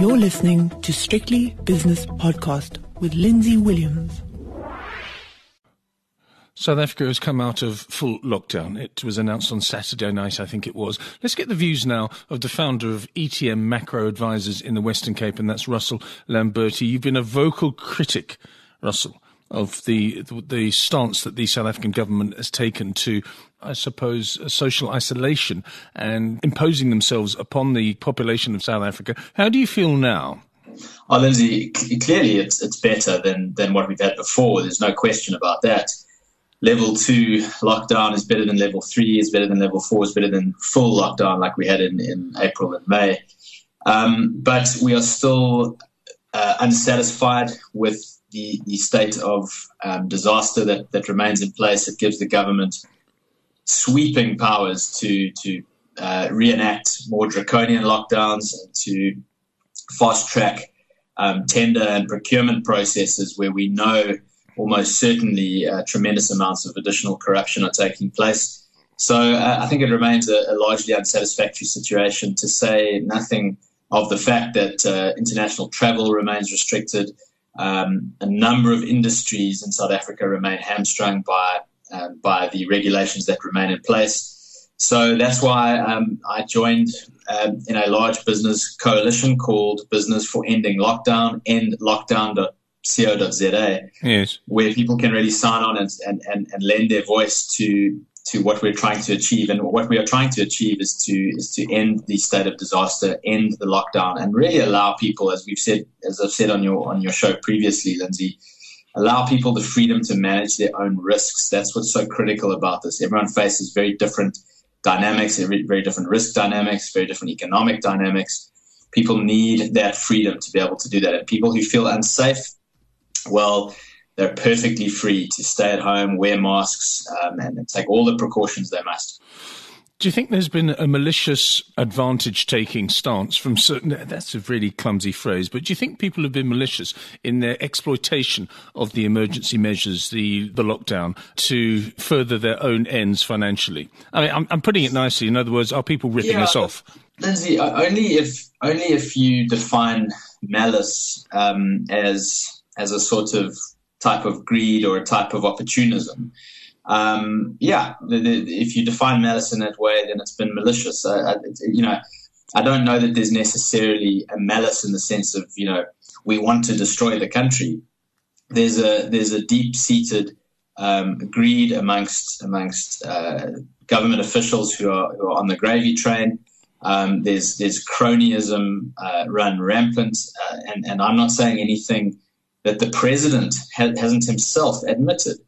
You're listening to Strictly Business Podcast with Lindsay Williams. South Africa has come out of full lockdown. It was announced on Saturday night, I think it was. Let's get the views now of the founder of ETM Macro Advisors in the Western Cape, and that's Russell Lamberti. You've been a vocal critic, Russell, of the the stance that the South African government has taken to, I suppose, social isolation and imposing themselves upon the population of South Africa. How do you feel now? Oh, Lindsay, clearly it's it's better than than what we've had before. There's no question about that level two lockdown is better than level three, is better than level four, is better than full lockdown like we had in, in April and May. Um, but we are still uh, unsatisfied with the, the state of um, disaster that, that remains in place. It gives the government sweeping powers to, to uh, reenact more draconian lockdowns and to fast track um, tender and procurement processes where we know almost certainly uh, tremendous amounts of additional corruption are taking place. So uh, I think it remains a, a, largely unsatisfactory situation to say nothing of the fact that uh, international travel remains restricted. Um, a number of industries in South Africa remain hamstrung by uh, by the regulations that remain in place. So that's why um, I joined um, in a large business coalition called Business for Ending Lockdown, endlockdown.com co.za, yes. where people can really sign on and, and, and, and lend their voice to to what we're trying to achieve. And what we are trying to achieve is to is to end the state of disaster, end the lockdown, and really allow people, as we've said, as I've said on your on your show previously, Lindsay, allow people the freedom to manage their own risks. That's what's so critical about this. Everyone faces very different dynamics, very, very different risk dynamics, very different economic dynamics. People need that freedom to be able to do that. And people who feel unsafe well, they're perfectly free to stay at home, wear masks, um, and take all the precautions they must. Do you think there's been a malicious advantage taking stance from certain? That's a really clumsy phrase, but do you think people have been malicious in their exploitation of the emergency measures, the, the lockdown, to further their own ends financially? I mean, I'm, I'm putting it nicely. In other words, are people ripping yeah, us off? Lindsay, only if only if you define malice um, as as a sort of type of greed or a type of opportunism. Um, yeah, the, the, if you define malice in that way, then it's been malicious. You know, I don't know that there's necessarily a malice in the sense of you know we want to destroy the country. There's a there's a deep seated um, greed amongst amongst uh, government officials who are, who are on the gravy train. Um, there's there's cronyism uh, run rampant, uh, and and I'm not saying anything that the president ha- hasn't himself admitted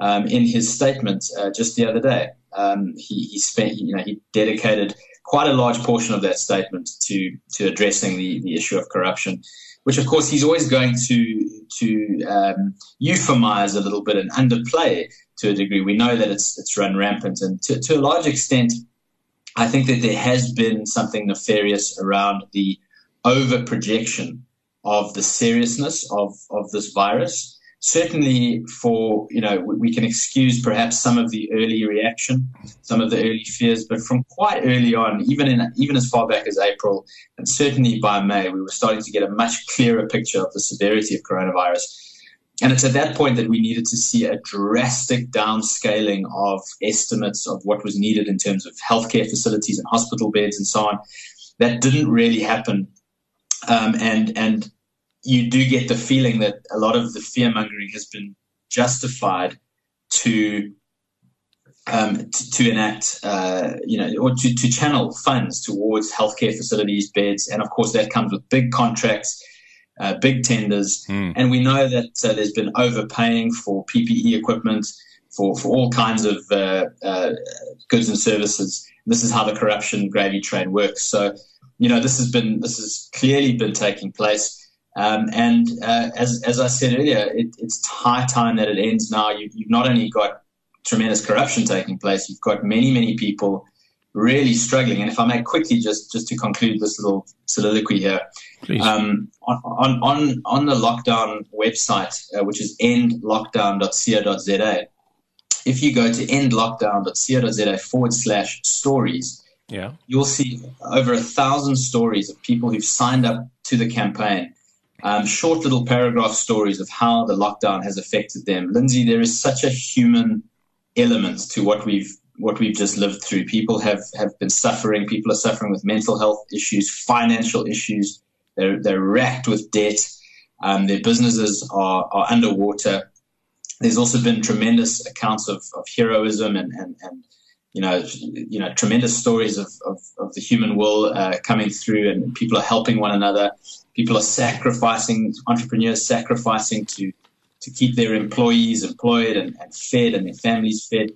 um, in his statement uh, just the other day. Um, he, he spent, you know, he dedicated quite a large portion of that statement to to addressing the, the issue of corruption, which of course he's always going to to um, euphemize a little bit and underplay to a degree. We know that it's it's run rampant, and to, to a large extent, I think that there has been something nefarious around the over projection of the seriousness of, of this virus. Certainly, for you know, we, can excuse perhaps some of the early reaction, some of the early fears, but from quite early on, even in even as far back as April, and certainly by May, we were starting to get a much clearer picture of the severity of coronavirus. And it's at that point that we needed to see a drastic downscaling of estimates of what was needed in terms of healthcare facilities and hospital beds and so on. That didn't really happen um, and and you do get the feeling that a lot of the fear mongering has been justified to um, to, to, enact, uh, you know, or to, to channel funds towards healthcare facilities, beds, and of course that comes with big contracts, uh, big tenders, mm. and we know that uh, there's been overpaying for PPE equipment, for for all kinds of uh, uh, goods and services. This is how the corruption gravy train works. So you know, this has been this has clearly been taking place. Um, and uh, as, as I said earlier, it, it's high time that it ends now. You, you've not only got tremendous corruption taking place, you've got many, many people really struggling. And if I may quickly just just to conclude this little soliloquy here, um, on, on on the lockdown website, uh, which is endlockdown.co.za, if you go to endlockdown.co.za forward slash stories, yeah. you'll see over a thousand stories of people who've signed up to the campaign. Um, short little paragraph stories of how the lockdown has affected them. Lindsay, there is such a human element to what we've what we've just lived through. People have, have been suffering. People are suffering with mental health issues, financial issues. They're, they're racked with debt. Um, their businesses are, are underwater. There's also been tremendous accounts of, of heroism and, and, and you know, you know, tremendous stories of, of, of the human will uh, coming through, and people are helping one another. People are sacrificing, entrepreneurs sacrificing to to keep their employees employed and, and fed and their families fed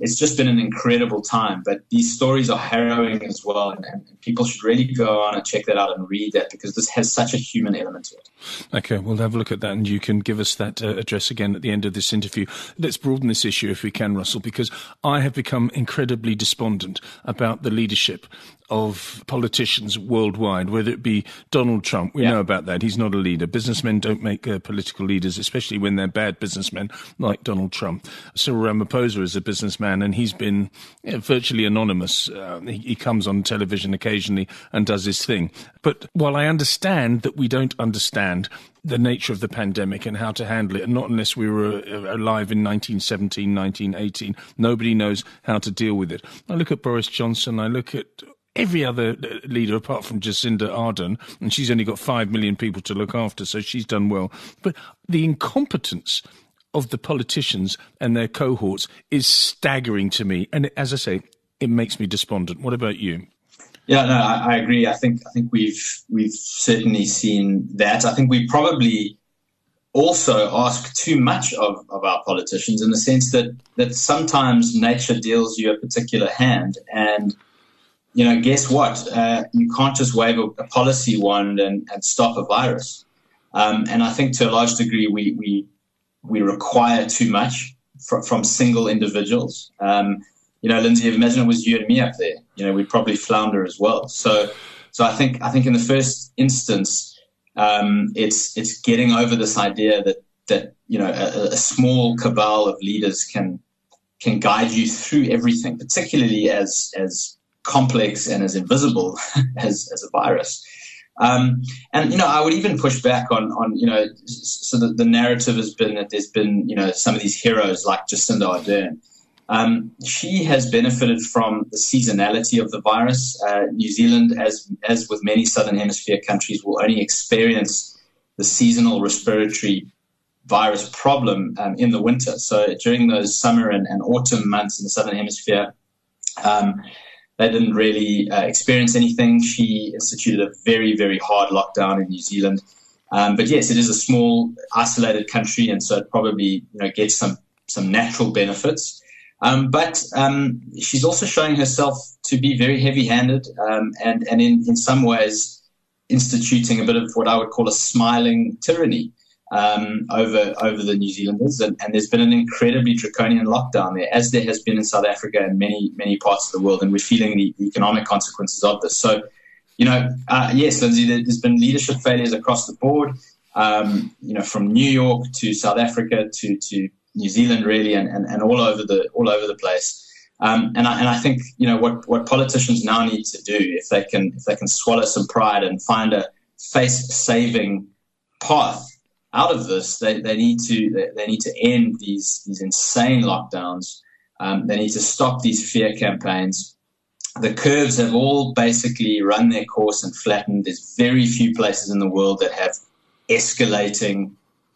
it's just been an incredible time. But these stories are harrowing as well, and, and, people should really go on and check that out and read that because this has such a human element to it. Okay, we'll have a look at that, and you can give us that uh, address again at the end of this interview. Let's broaden this issue if we can, Russell, because I have become incredibly despondent about the leadership of politicians worldwide, whether it be Donald Trump. We yeah. know about that. He's not a leader. Businessmen don't make uh, political leaders, especially when they're bad businessmen like Donald Trump. Cyril Ramaphosa is a businessman and he's been virtually anonymous. Uh, he, he comes on television occasionally and does his thing. But while I understand that we don't understand the nature of the pandemic and how to handle it, and not unless we were uh, alive in 1917, 1918, nobody knows how to deal with it. I look at Boris Johnson, I look at every other uh, leader apart from Jacinda Ardern, and she's only got five million people to look after, so she's done well. But the incompetence of the politicians and their cohorts is staggering to me. And as I say, it makes me despondent. What about you? Yeah, no, I, I, agree. I think I think we've we've certainly seen that. I think we probably also ask too much of, of our politicians in the sense that that sometimes nature deals you a particular hand and you know, guess what? Uh, you can't just wave a, a policy wand and, and, stop a virus. Um, and I think to a large degree, we, we, we require too much fr- from single individuals. Um, you know, Lindsay, imagine it was you and me up there. You know, we'd probably flounder as well. So, so I think, I think in the first instance, um, it's, it's getting over this idea that, that, you know, a, a small cabal of leaders can, can guide you through everything, particularly as, as complex and as invisible as, as a virus. Um, and you know, I would even push back on on you know, so the, the narrative has been that there's been you know some of these heroes like Jacinda Ardern. Um, she has benefited from the seasonality of the virus. Uh, New Zealand, as as with many southern hemisphere countries, will only experience the seasonal respiratory virus problem um, in the winter. So during those summer and, and autumn months in the southern hemisphere. Um, they didn't really uh, experience anything. She instituted a very, very hard lockdown in New Zealand. Um, but yes, it is a small, isolated country, and so it probably you know gets some some natural benefits. Um, but um, she's also showing herself to be very heavy-handed, um, and and in in some ways instituting a bit of what I would call a smiling tyranny um, over over the New Zealanders, and, and, there's been an incredibly draconian lockdown there, as there has been in South Africa and many many parts of the world, and we're feeling the, economic consequences of this. So, you know, uh, yes, Lindsay, there's been leadership failures across the board. Um, you know, from New York to South Africa to to New Zealand, really, and, and, and all over the all over the place. Um, and I and I think you know what what politicians now need to do if they can if they can swallow some pride and find a face saving path out of this, they, they need to they, they need to end these these insane lockdowns. Um, they need to stop these fear campaigns. The curves have all basically run their course and flattened. There's very few places in the world that have escalating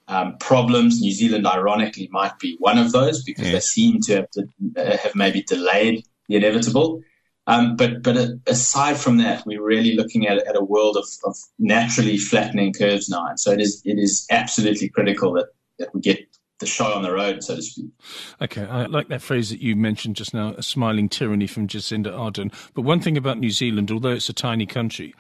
um, problems. New Zealand, ironically, might be one of those because they seem to have, to uh, have maybe delayed the inevitable. Um, but but aside from that, we're really looking at, at a world of, of naturally flattening curves now, and so it is it is absolutely critical that, that we get the show on the road, so to speak. Okay, I like that phrase that you mentioned just now, a smiling tyranny from Jacinda Ardern. But one thing about New Zealand, although it's a tiny country,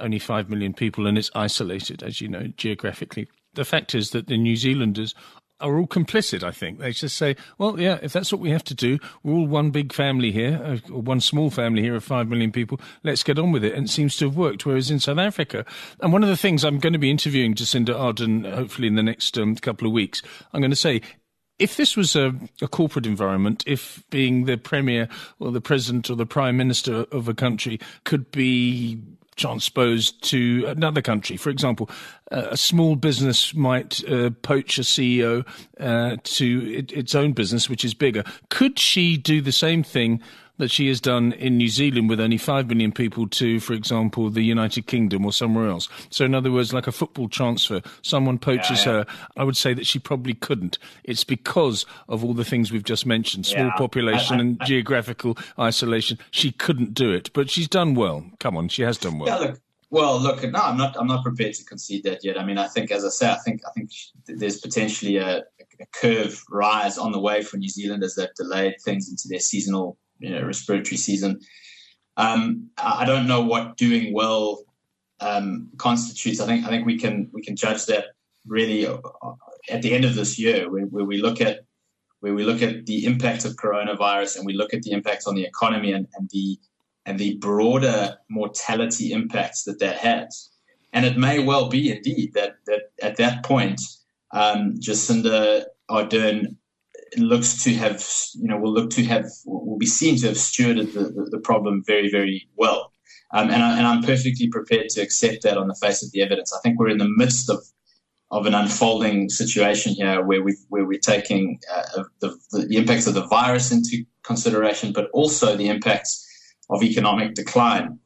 only 5 million people, and it's isolated, as you know, geographically, the fact is that the New Zealanders are all complicit, I think. They just say, well, yeah, if that's what we have to do, we're all one big family here, uh, or one small family here of five million people, let's get on with it. And it seems to have worked. Whereas in South Africa, and one of the things I'm going to be interviewing Jacinda Ardern, hopefully in the next um, couple of weeks, I'm going to say, If this was a, a, corporate environment, if being the premier or the president or the prime minister of a country could be transposed to another country, for example, uh, a small business might uh, poach a CEO uh, to it, its own business, which is bigger. Could she do the same thing that she has done in New Zealand with only 5 million people to, for example, the United Kingdom or somewhere else. So, in other words, like a football transfer, someone poaches yeah, yeah. her. I would say that she probably couldn't. It's because of all the things we've just mentioned small yeah. population I, I, and I, geographical isolation. She couldn't do it, but she's done well. Come on, she has done well. Yeah, look. Well, look, no, I'm not. I'm not prepared to concede that yet. I mean, I think, as I say, I think, I think there's potentially a, a curve rise on the way for New Zealand as they've delayed things into their seasonal you know, respiratory season. Um, I don't know what doing well um, constitutes. I think I think we can we can judge that really uh, at the end of this year, where, where, we look at where we look at the impact of coronavirus and we look at the impact on the economy and, and the and the broader mortality impacts that that has. And it may well be indeed that that at that point, um, Jacinda Ardern looks to have, you know, will look to have, will be seen to have stewarded the, the, the problem very, very well. Um, and, I, I'm perfectly prepared to accept that on the face of the evidence. I think we're in the midst of of an unfolding situation here where we where we're taking uh, the, the impacts of the virus into consideration, but also the impacts of economic decline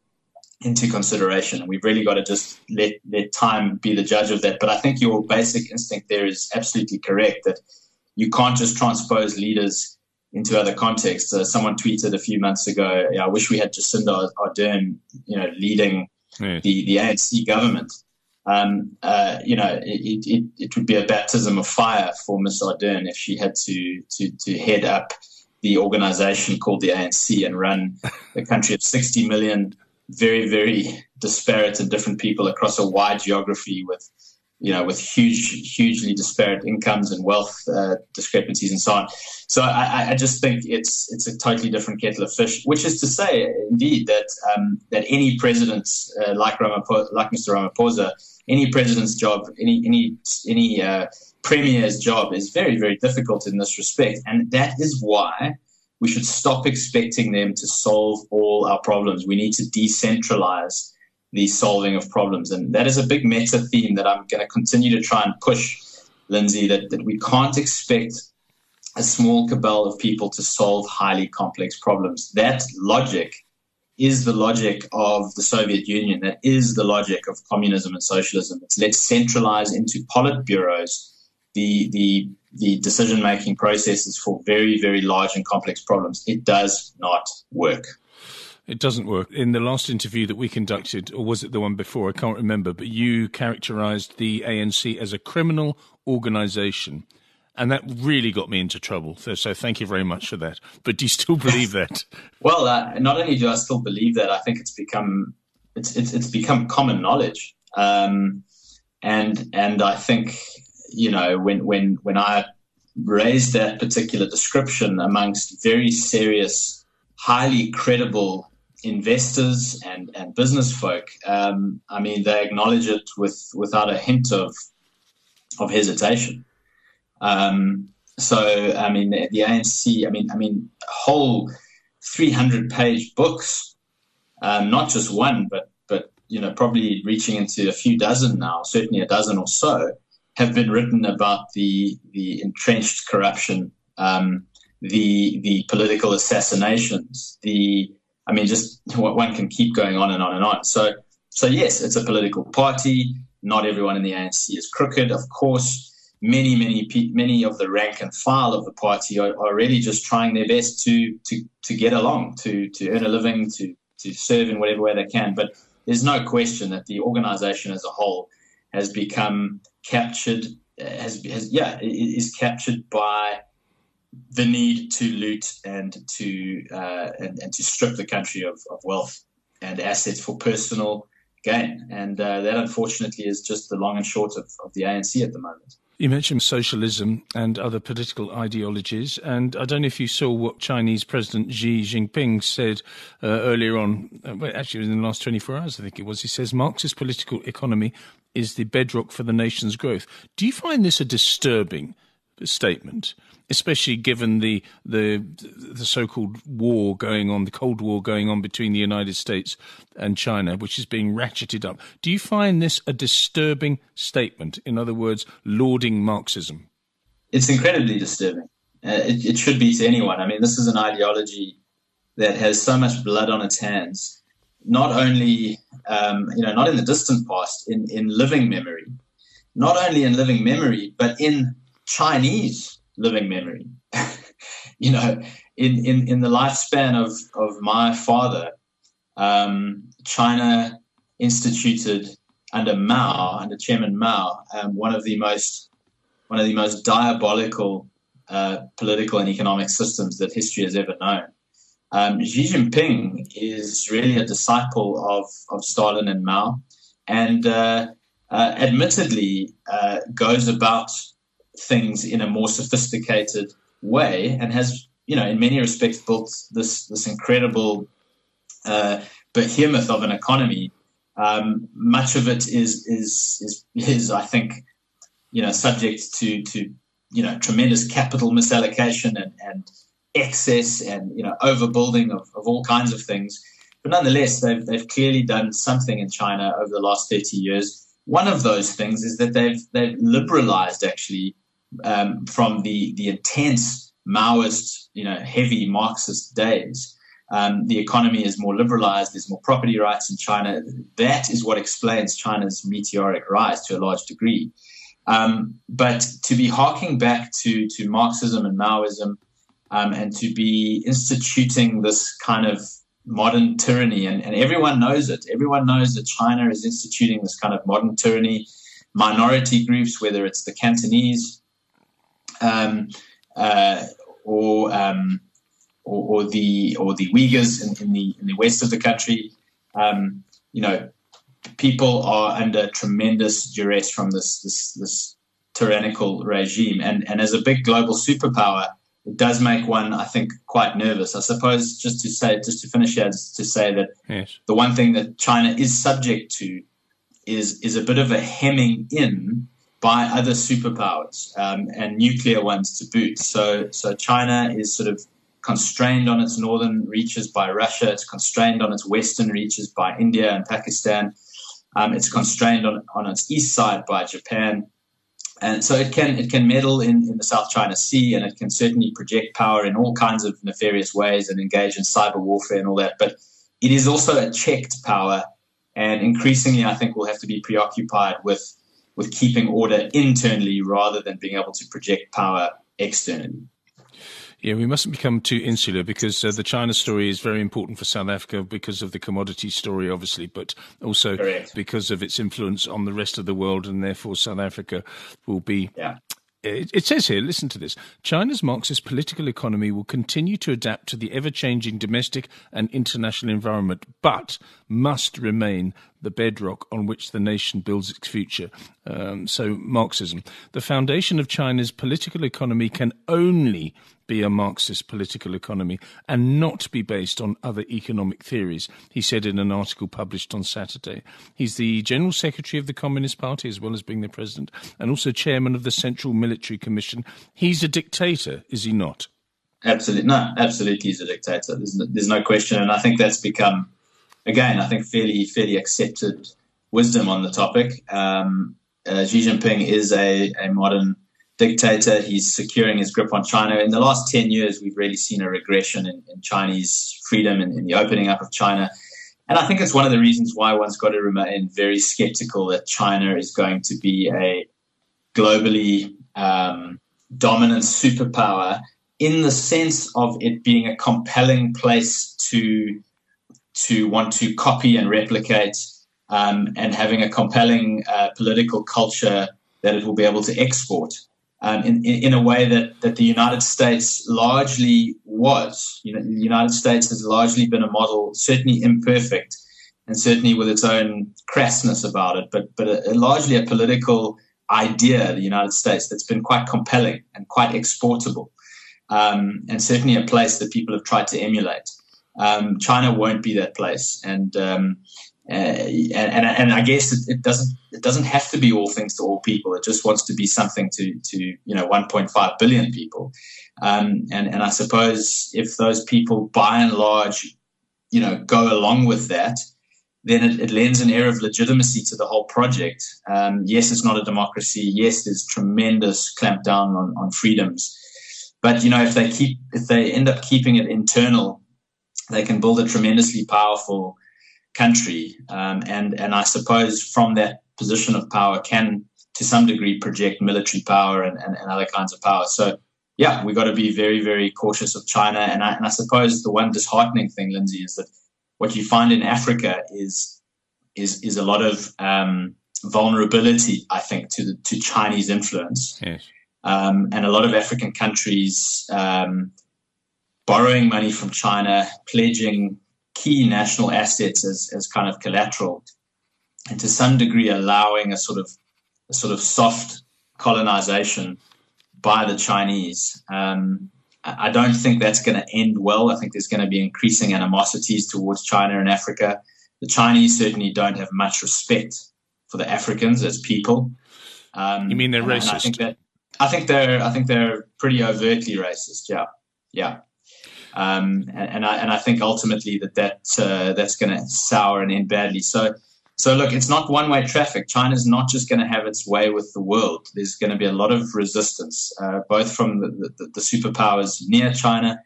into consideration. And we've really got to just let let time be the judge of that. But I think your basic instinct there is absolutely correct that you can't just transpose leaders into other contexts. Uh, someone tweeted a few months ago, yeah, I wish we had Jacinda Ardern, you know, leading the, the ANC government. Um, uh, you know, it, it, it, would be a baptism of fire for Miss Ardern if she had to, to, to head up the organization called the ANC and run a country of 60 million very, very disparate and different people across a wide geography with you know, with huge, hugely disparate incomes and wealth uh, discrepancies and so on. So I, I, just think it's it's a totally different kettle of fish. Which is to say, indeed, that um, that any president uh, like Ramaphosa, like Mr. Ramaphosa, any president's job, any any any uh, premier's job is very very difficult in this respect, and that is why we should stop expecting them to solve all our problems. We need to decentralize the solving of problems. And that is a big meta theme that I'm going to continue to try and push, Lindsay, that, that we can't expect a small cabal of people to solve highly complex problems. That logic is the logic of the Soviet Union. That is the logic of communism and socialism. It's let's centralize into politburos the, the, the decision making processes for very, very large and complex problems. It does not work. It doesn't work. In the last interview that we conducted, or was it the one before? I can't remember, but you characterized the ANC as a criminal organization. And that really got me into trouble. So, so thank you very much for that. But do you still believe that? well, uh, not only do I still believe that, I think it's become it's it's, it's become common knowledge. Um, and and I think you know when when when I raised that particular description amongst very serious, highly credible investors and, and business folk, um, I mean, they acknowledge it with without a hint of of hesitation. Um, so, I mean, the, the, ANC, I mean, I mean, whole 300 page books, um, not just one, but but you know, probably reaching into a few dozen now, certainly a dozen or so, have been written about the the entrenched corruption, um, the the political assassinations, the I mean, just one can keep going on and on and on. So, so yes, it's a political party. Not everyone in the ANC is crooked, of course. Many, many, many of the rank and file of the party are, are really just trying their best to to to get along, to to earn a living, to to serve in whatever way they can. But there's no question that the organisation as a whole has become captured, has, has yeah, is captured by the need to loot and to uh, and, and, to strip the country of, of, wealth and assets for personal gain. And uh, that, unfortunately, is just the long and short of, of the ANC at the moment. You mentioned socialism and other political ideologies, and I don't know if you saw what Chinese President Xi Jinping said uh, earlier on. well, actually, in the last 24 hours, I think it was. He says Marxist political economy is the bedrock for the nation's growth. Do you find this a disturbing statement, especially given the the the so-called war going on, the Cold War going on between the United States and China, which is being ratcheted up. Do you find this a disturbing statement? In other words, lauding Marxism. It's incredibly disturbing. Uh, it, it should be to anyone. I mean, this is an ideology that has so much blood on its hands. Not only, um, you know, not in the distant past, in, in living memory, not only in living memory, but in Chinese living memory. you know, in, in, in the lifespan of, of my father, um, China instituted under Mao, under Chairman Mao, um, one of the most one of the most diabolical uh, political and economic systems that history has ever known. Um, Xi Jinping is really a disciple of, of Stalin and Mao, and uh, uh, admittedly uh, goes about things in a more sophisticated way and has, you know, in many respects built this this incredible uh, behemoth of an economy. Um, much of it is is is is I think, you know, subject to to you know tremendous capital misallocation and, and excess and you know overbuilding of, of all kinds of things. But nonetheless, they've they've clearly done something in China over the last thirty years. One of those things is that they've they've liberalized actually um, from the the intense Maoist, you know, heavy Marxist days. Um, the economy is more liberalized. There's more property rights in China. That is what explains China's meteoric rise to a large degree. Um, but to be harking back to to Marxism and Maoism, um, and to be instituting this kind of modern tyranny, and, and everyone knows it. Everyone knows that China is instituting this kind of modern tyranny. Minority groups, whether it's the Cantonese, um, uh, or, um, or, or the or the Uyghurs in, in, the in the west of the country. Um, you know, people are under tremendous duress from this this, this tyrannical regime, and and as a big global superpower, it does make one, I think, quite nervous. I suppose just to say, just to finish here, to say that yes. the one thing that China is subject to is is a bit of a hemming in by other superpowers um, and nuclear ones to boot. So, so China is sort of constrained on its northern reaches by Russia. It's constrained on its western reaches by India and Pakistan. Um, it's constrained on, on its east side by Japan. And so it can it can meddle in, in the South China Sea and it can certainly project power in all kinds of nefarious ways and engage in cyber warfare and all that. But it is also a checked power. And increasingly, I think we'll have to be preoccupied with with keeping order internally rather than being able to project power externally. Yeah, we mustn't become too insular because uh, the China story is very important for South Africa because of the commodity story, obviously, but also Correct. because of its influence on the rest of the world, and therefore South Africa will be yeah. It says here, listen to this. China's Marxist political economy will continue to adapt to the ever changing domestic and international environment, but must remain the bedrock on which the nation builds its future. Um, so, Marxism. The foundation of China's political economy can only be a Marxist political economy and not be based on other economic theories, he said in an article published on Saturday. He's the General Secretary of the Communist Party as well as being the President and also Chairman of the Central Military Commission. He's a dictator, is he not? Absolutely. No, absolutely he's a dictator. There's no, there's no question. And I think that's become again, I think fairly fairly accepted wisdom on the topic. Um, uh, Xi Jinping is a, a modern dictator. He's securing his grip on China. In the last 10 years, we've really seen a regression in, in Chinese freedom and in, the opening up of China. And I think it's one of the reasons why one's got to remain very skeptical that China is going to be a globally um, dominant superpower in the sense of it being a compelling place to to want to copy and replicate um, and having a compelling uh, political culture that it will be able to export um, in, in, a way that, that the United States largely was. You know, the United States has largely been a model, certainly imperfect and certainly with its own crassness about it, but, but a, a largely a political idea, the United States, that's been quite compelling and quite exportable, um, and certainly a place that people have tried to emulate. Um, China won't be that place, and um, and, and, and I guess it, it, doesn't it doesn't have to be all things to all people. It just wants to be something to to you know 1.5 billion people. Um, and and I suppose if those people by and large, you know, go along with that, then it, it lends an air of legitimacy to the whole project. Um, yes, it's not a democracy. Yes, there's tremendous clampdown on, on freedoms. But you know, if they keep if they end up keeping it internal, they can build a tremendously powerful country. Um, and and I suppose from that position of power can to some degree project military power and, and, and other kinds of power. So yeah, we've got to be very, very cautious of China. And I, and I suppose the one disheartening thing, Lindsay, is that what you find in Africa is is is a lot of um, vulnerability, I think, to the to Chinese influence. Yes. Um, and a lot of African countries um, borrowing money from China, pledging key national assets as, as kind of collateral, and to some degree allowing a sort of a sort of soft colonization by the Chinese. Um, I don't think that's going to end well. I think there's going to be increasing animosities towards China and Africa. The Chinese certainly don't have much respect for the Africans as people. Um, you mean they're racist? I think that I think they're I think they're pretty overtly racist. Yeah, yeah. Um, and, and, I and I think ultimately that that uh, that's going to sour and end badly. So so look, it's not one way traffic. China's not just going to have its way with the world. There's going to be a lot of resistance, uh, both from the, the, the, superpowers near China,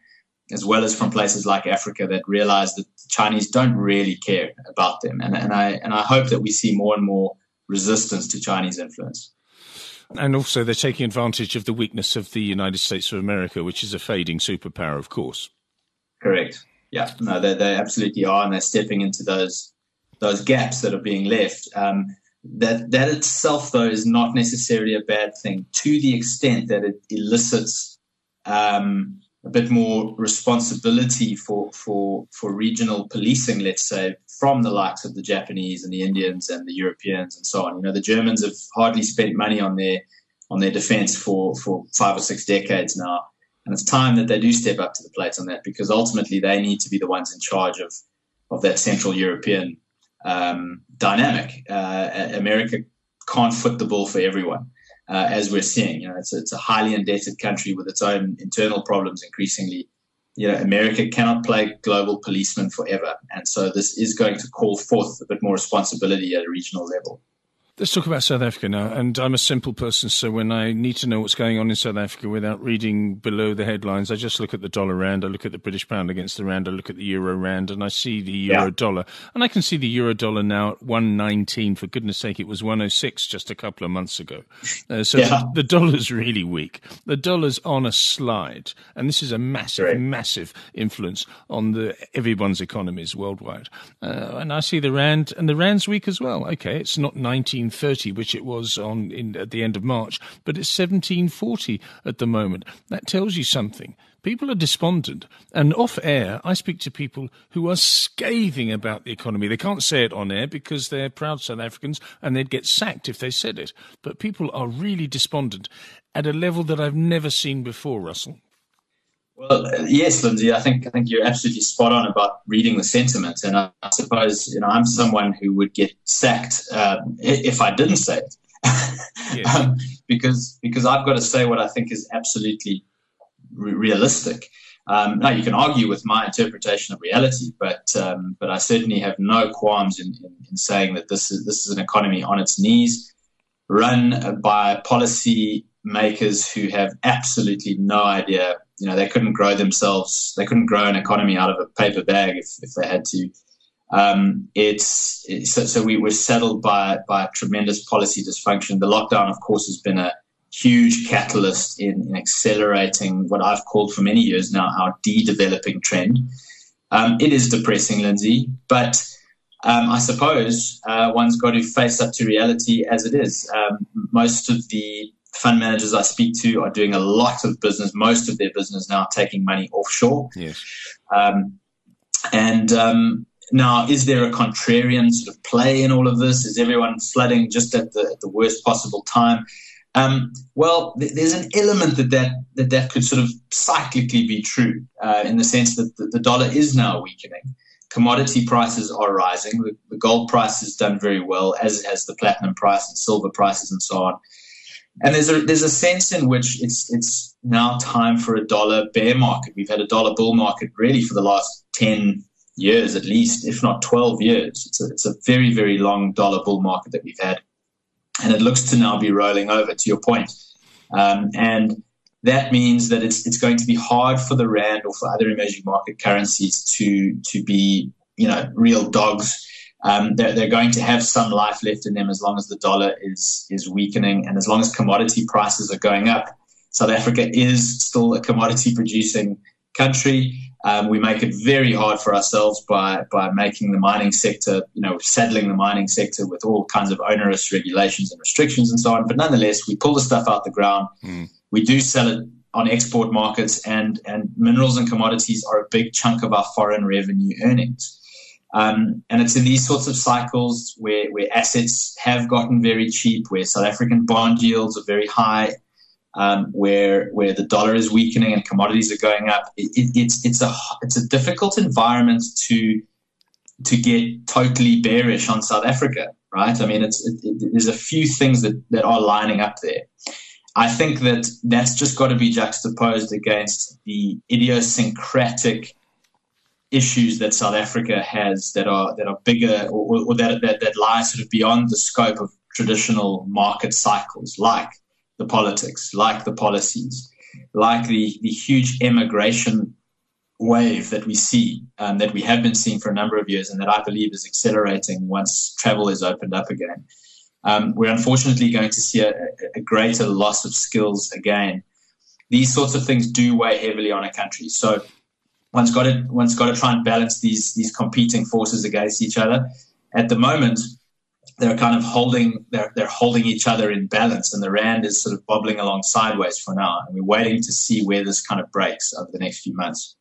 as well as from places like Africa that realize that the Chinese don't really care about them. And, and I and I hope that we see more and more resistance to Chinese influence. And also, they're taking advantage of the weakness of the United States of America, which is a fading superpower, of course. Correct. Yeah. No, they, they absolutely are, and they're stepping into those those gaps that are being left. Um, that that itself, though, is not necessarily a bad thing to the extent that it elicits um, a bit more responsibility for for for regional policing, let's say, from the likes of the Japanese and the Indians and the Europeans and so on. You know, the Germans have hardly spent money on their on their defense for for five or six decades now. And it's time that they do step up to the plate on that because ultimately they need to be the ones in charge of, of that Central European um, dynamic. Uh, America can't foot the ball for everyone, uh, as we're seeing. You know, it's it's a highly indebted country with its own internal problems increasingly. You know, America cannot play global policeman forever, and so this is going to call forth a bit more responsibility at a regional level. Let's talk about South Africa now. And I'm a simple person, so when I need to know what's going on in South Africa without reading below the headlines, I just look at the dollar rand, I look at the British pound against the rand, I look at the euro rand, and I see the euro yeah. dollar. And I can see the euro dollar now at 119. For goodness sake, it was 106 just a couple of months ago. Uh, so yeah. the, the, dollar's really weak. The dollar's on a slide. And this is a massive, right. massive influence on the everyone's economies worldwide. Uh, and I see the rand, and the rand's weak as well. Okay, it's not 19 1730, which it was on in, at the end of March, but it's 1740 at the moment. That tells you something. People are despondent. And off air, I speak to people who are scathing about the economy. They can't say it on air because they're proud South Africans and they'd get sacked if they said it. But people are really despondent at a level that I've never seen before, Russell. Well, yes, Lindsay. I think I think you're absolutely spot on about reading the sentiment, and I, I suppose you know I'm someone who would get sacked uh, if I didn't say it, yes. um, because because I've got to say what I think is absolutely re- realistic. Um, now you can argue with my interpretation of reality, but um, but I certainly have no qualms in, in, in saying that this is this is an economy on its knees, run by policy makers who have absolutely no idea you know, they couldn't grow themselves. They couldn't grow an economy out of a paper bag if, if they had to. Um, it's, it's, so, so we were settled by by tremendous policy dysfunction. The lockdown, of course, has been a huge catalyst in, in accelerating what I've called for many years now our de-developing trend. Um, it is depressing, Lindsay, but um, I suppose uh, one's got to face up to reality as it is. Um, most of the fund managers I speak to are doing a lot of business, most of their business now taking money offshore. Yes. Um, and um, now, is there a contrarian sort of play in all of this? Is everyone flooding just at the, at the worst possible time? Um, well, th- there's an element that that, that that could sort of cyclically be true uh, in the sense that the, the dollar is now weakening. commodity prices are rising. The, the, gold price has done very well, as has the platinum price and silver prices and so on. And there's a there's a sense in which it's it's now time for a dollar bear market. We've had a dollar bull market really for the last ten years at least, if not twelve years. It's a, it's a very very long dollar bull market that we've had, and it looks to now be rolling over. To your point, um, and that means that it's it's going to be hard for the rand or for other emerging market currencies to to be you know real dogs. Um, they're, they're going to have some life left in them as long as the dollar is is weakening and as long as commodity prices are going up. South Africa is still a commodity producing country. Um, we make it very hard for ourselves by by making the mining sector, you know, saddling the mining sector with all kinds of onerous regulations and restrictions and so on. But nonetheless, we pull the stuff out the ground. Mm we do sell it on export markets, and, and minerals and commodities are a big chunk of our foreign revenue earnings. Um, and it's in these sorts of cycles where, where assets have gotten very cheap, where South African bond yields are very high, um, where where the dollar is weakening and commodities are going up. It, it, it's it's a it's a difficult environment to to get totally bearish on South Africa, right? I mean, it's it, there's a few things that that are lining up there. I think that that's just got to be juxtaposed against the idiosyncratic issues that South Africa has that are that are bigger or, or that, that that lie sort of beyond the scope of traditional market cycles, like the politics, like the policies, like the the huge immigration wave that we see, um, that we have been seeing for a number of years, and that I believe is accelerating once travel is opened up again um, we're unfortunately going to see a, a, greater loss of skills again. These sorts of things do weigh heavily on a country. So one's got to one's got to try and balance these these competing forces against each other. At the moment, they're kind of holding they're they're holding each other in balance, and the rand is sort of bobbling along sideways for now. And we're waiting to see where this kind of breaks over the next few months.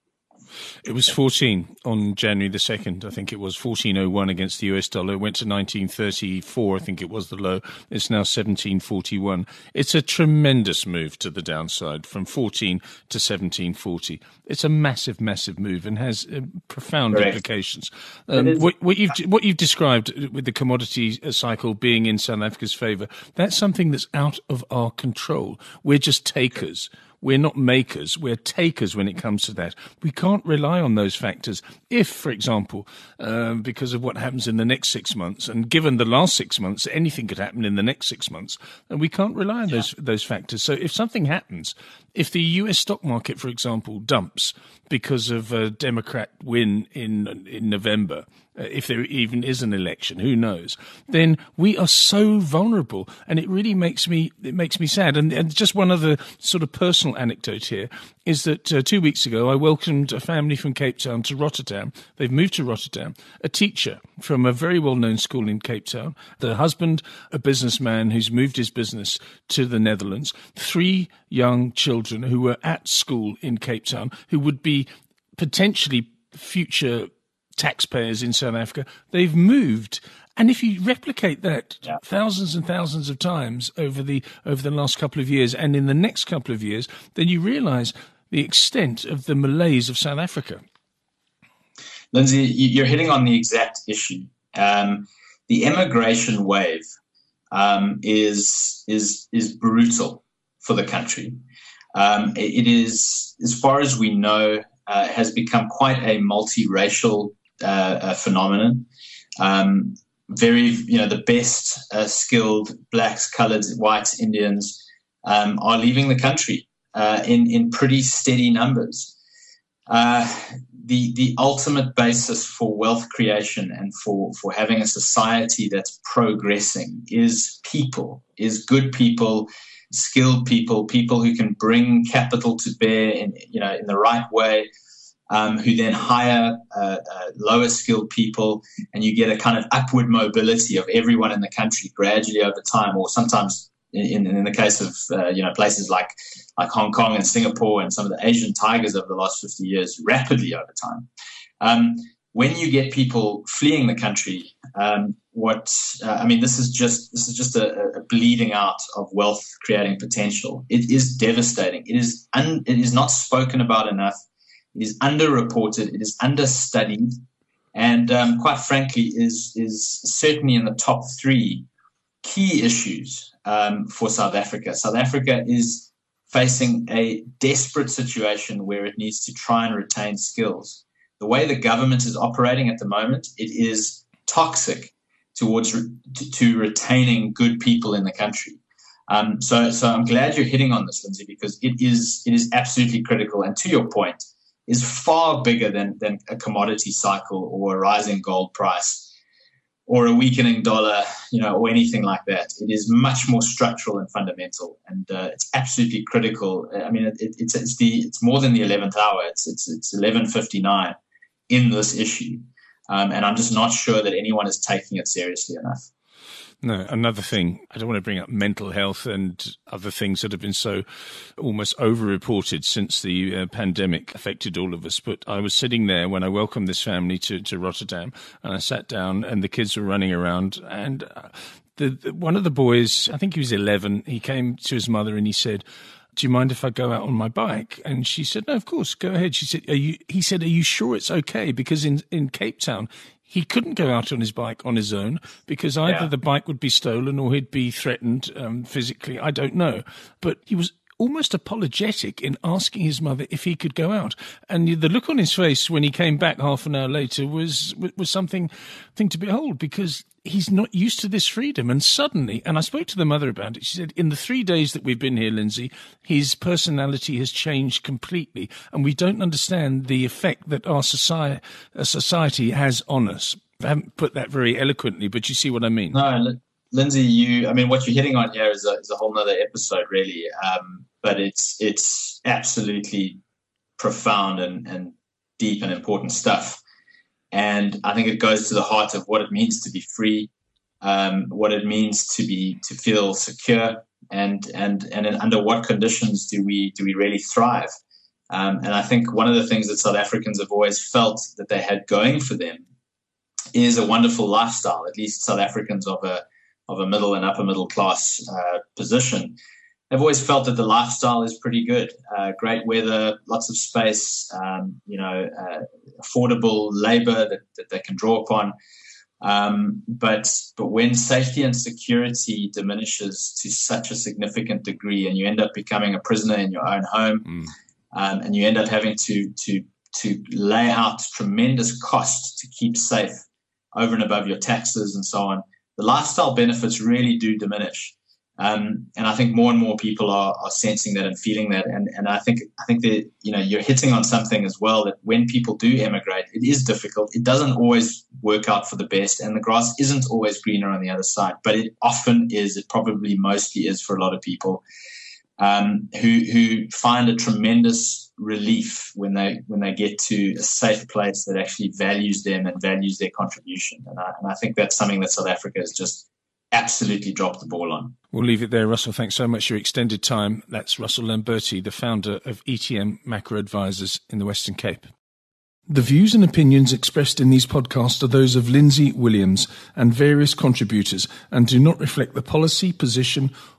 It was 14 on January the 2nd. I think it was 1401 against the US dollar. It went to 1934. I think it was the low. It's now 1741. It's a tremendous move to the downside from 14 to 1740. It's a massive, massive move and has uh, profound Correct. implications. Um, what, what, you've what you've described with the commodity cycle being in South Africa's favour, that's something that's out of our control. We're just takers. We're not makers, we're takers when it comes to that. We can't rely on those factors. If, for example, uh, because of what happens in the next six months, and given the last six months, anything could happen in the next six months, and we can't rely on yeah. those those factors. So if something happens, if the U.S. stock market, for example, dumps because of a Democrat win in in November, if there even is an election, who knows? Then we are so vulnerable, and it really makes me it makes me sad. And, and just one other sort of personal anecdote here is that uh, two weeks ago I welcomed a family from Cape Town to Rotterdam. They've moved to Rotterdam. A teacher from a very well known school in Cape Town. The husband, a businessman who's moved his business to the Netherlands. Three young children who were at school in Cape Town who would be potentially future taxpayers in South Africa. They've moved. And if you replicate that yeah. thousands and thousands of times over the over the last couple of years and in the next couple of years, then you realize the extent of the malaise of South Africa. Lindsay, you're hitting on the exact issue. Um, the immigration wave um, is is is brutal for the country. Um, it is, as far as we know, uh, has become quite a multiracial uh, phenomenon. Um, very, you know, the best uh, skilled blacks, coloreds, whites, Indians um, are leaving the country uh, in in pretty steady numbers. Uh, the the ultimate basis for wealth creation and for for having a society that's progressing is people, is good people, skilled people, people who can bring capital to bear in you know in the right way um, who then hire uh, uh, lower skilled people, and you get a kind of upward mobility of everyone in the country gradually over time, or sometimes in, in the case of uh, you know places like like Hong Kong and Singapore and some of the Asian tigers over the last 50 years, rapidly over time. Um, when you get people fleeing the country, um, what uh, I mean, this is just this is just a, a, bleeding out of wealth creating potential. It is devastating. It is un, it is not spoken about enough. It is underreported. It is understudied. and um, quite frankly, is is certainly in the top three key issues um, for South Africa. South Africa is facing a desperate situation where it needs to try and retain skills. The way the government is operating at the moment, it is toxic towards re- to, retaining good people in the country. Um, so, so I'm glad you're hitting on this, Lindsay, because it is it is absolutely critical. And to your point, is far bigger than than a commodity cycle or a rising gold price or a weakening dollar, you know, or anything like that. It is much more structural and fundamental, and uh, it's absolutely critical. I mean, it, it's it's the it's more than the eleventh hour. It's it's it's eleven fifty nine in this issue, um, and I'm just not sure that anyone is taking it seriously enough. No, another thing, I don't want to bring up mental health and other things that have been so almost over reported since the uh, pandemic affected all of us. But I was sitting there when I welcomed this family to, to Rotterdam and I sat down and the kids were running around and uh, the, the, one of the boys, I think he was 11, he came to his mother and he said, do you mind if I go out on my bike? And she said, no, of course, go ahead. She said, are you, he said, are you sure it's okay? Because in, in Cape Town, he couldn't go out on his bike on his own because either yeah. the bike would be stolen or he'd be threatened um, physically. I don't know. But he was almost apologetic in asking his mother if he could go out. And the look on his face when he came back half an hour later was was something thing to behold because he's not used to this freedom. And suddenly, and I spoke to the mother about it, she said, in the three days that we've been here, Lindsay, his personality has changed completely. And we don't understand the effect that our society, uh, society has on us. I haven't put that very eloquently, but you see what I mean. No, Lindsay, you, I mean, what you're hitting on here is a, is a whole nother episode, really. Um, but it's, it's absolutely profound and, and deep and important stuff. And I think it goes to the heart of what it means to be free, um, what it means to be to feel secure, and and and under what conditions do we do we really thrive? Um, and I think one of the things that South Africans have always felt that they had going for them is a wonderful lifestyle. At least South Africans of a of a middle and upper middle class uh, position I've always felt that the lifestyle is pretty good. Uh, great weather, lots of space, um, you know, uh, affordable labor that, that they can draw upon. Um, but but when safety and security diminishes to such a significant degree, and you end up becoming a prisoner in your own home, mm. um, and you end up having to to to lay out tremendous cost to keep safe over and above your taxes and so on, the lifestyle benefits really do diminish. Um, and I think more and more people are, are sensing that and feeling that. And, and I think I think that you know you're hitting on something as well that when people do emigrate, it is difficult. It doesn't always work out for the best, and the grass isn't always greener on the other side. But it often is. It probably mostly is for a lot of people um, who who find a tremendous relief when they when they get to a safe place that actually values them and values their contribution. And I, and I think that's something that South Africa has just absolutely dropped the ball on. We'll leave it there, Russell. Thanks so much for your extended time. That's Russell Lamberti, the founder of ETM Macro Advisors in the Western Cape. The views and opinions expressed in these podcasts are those of Lindsay Williams and various contributors and do not reflect the policy, position,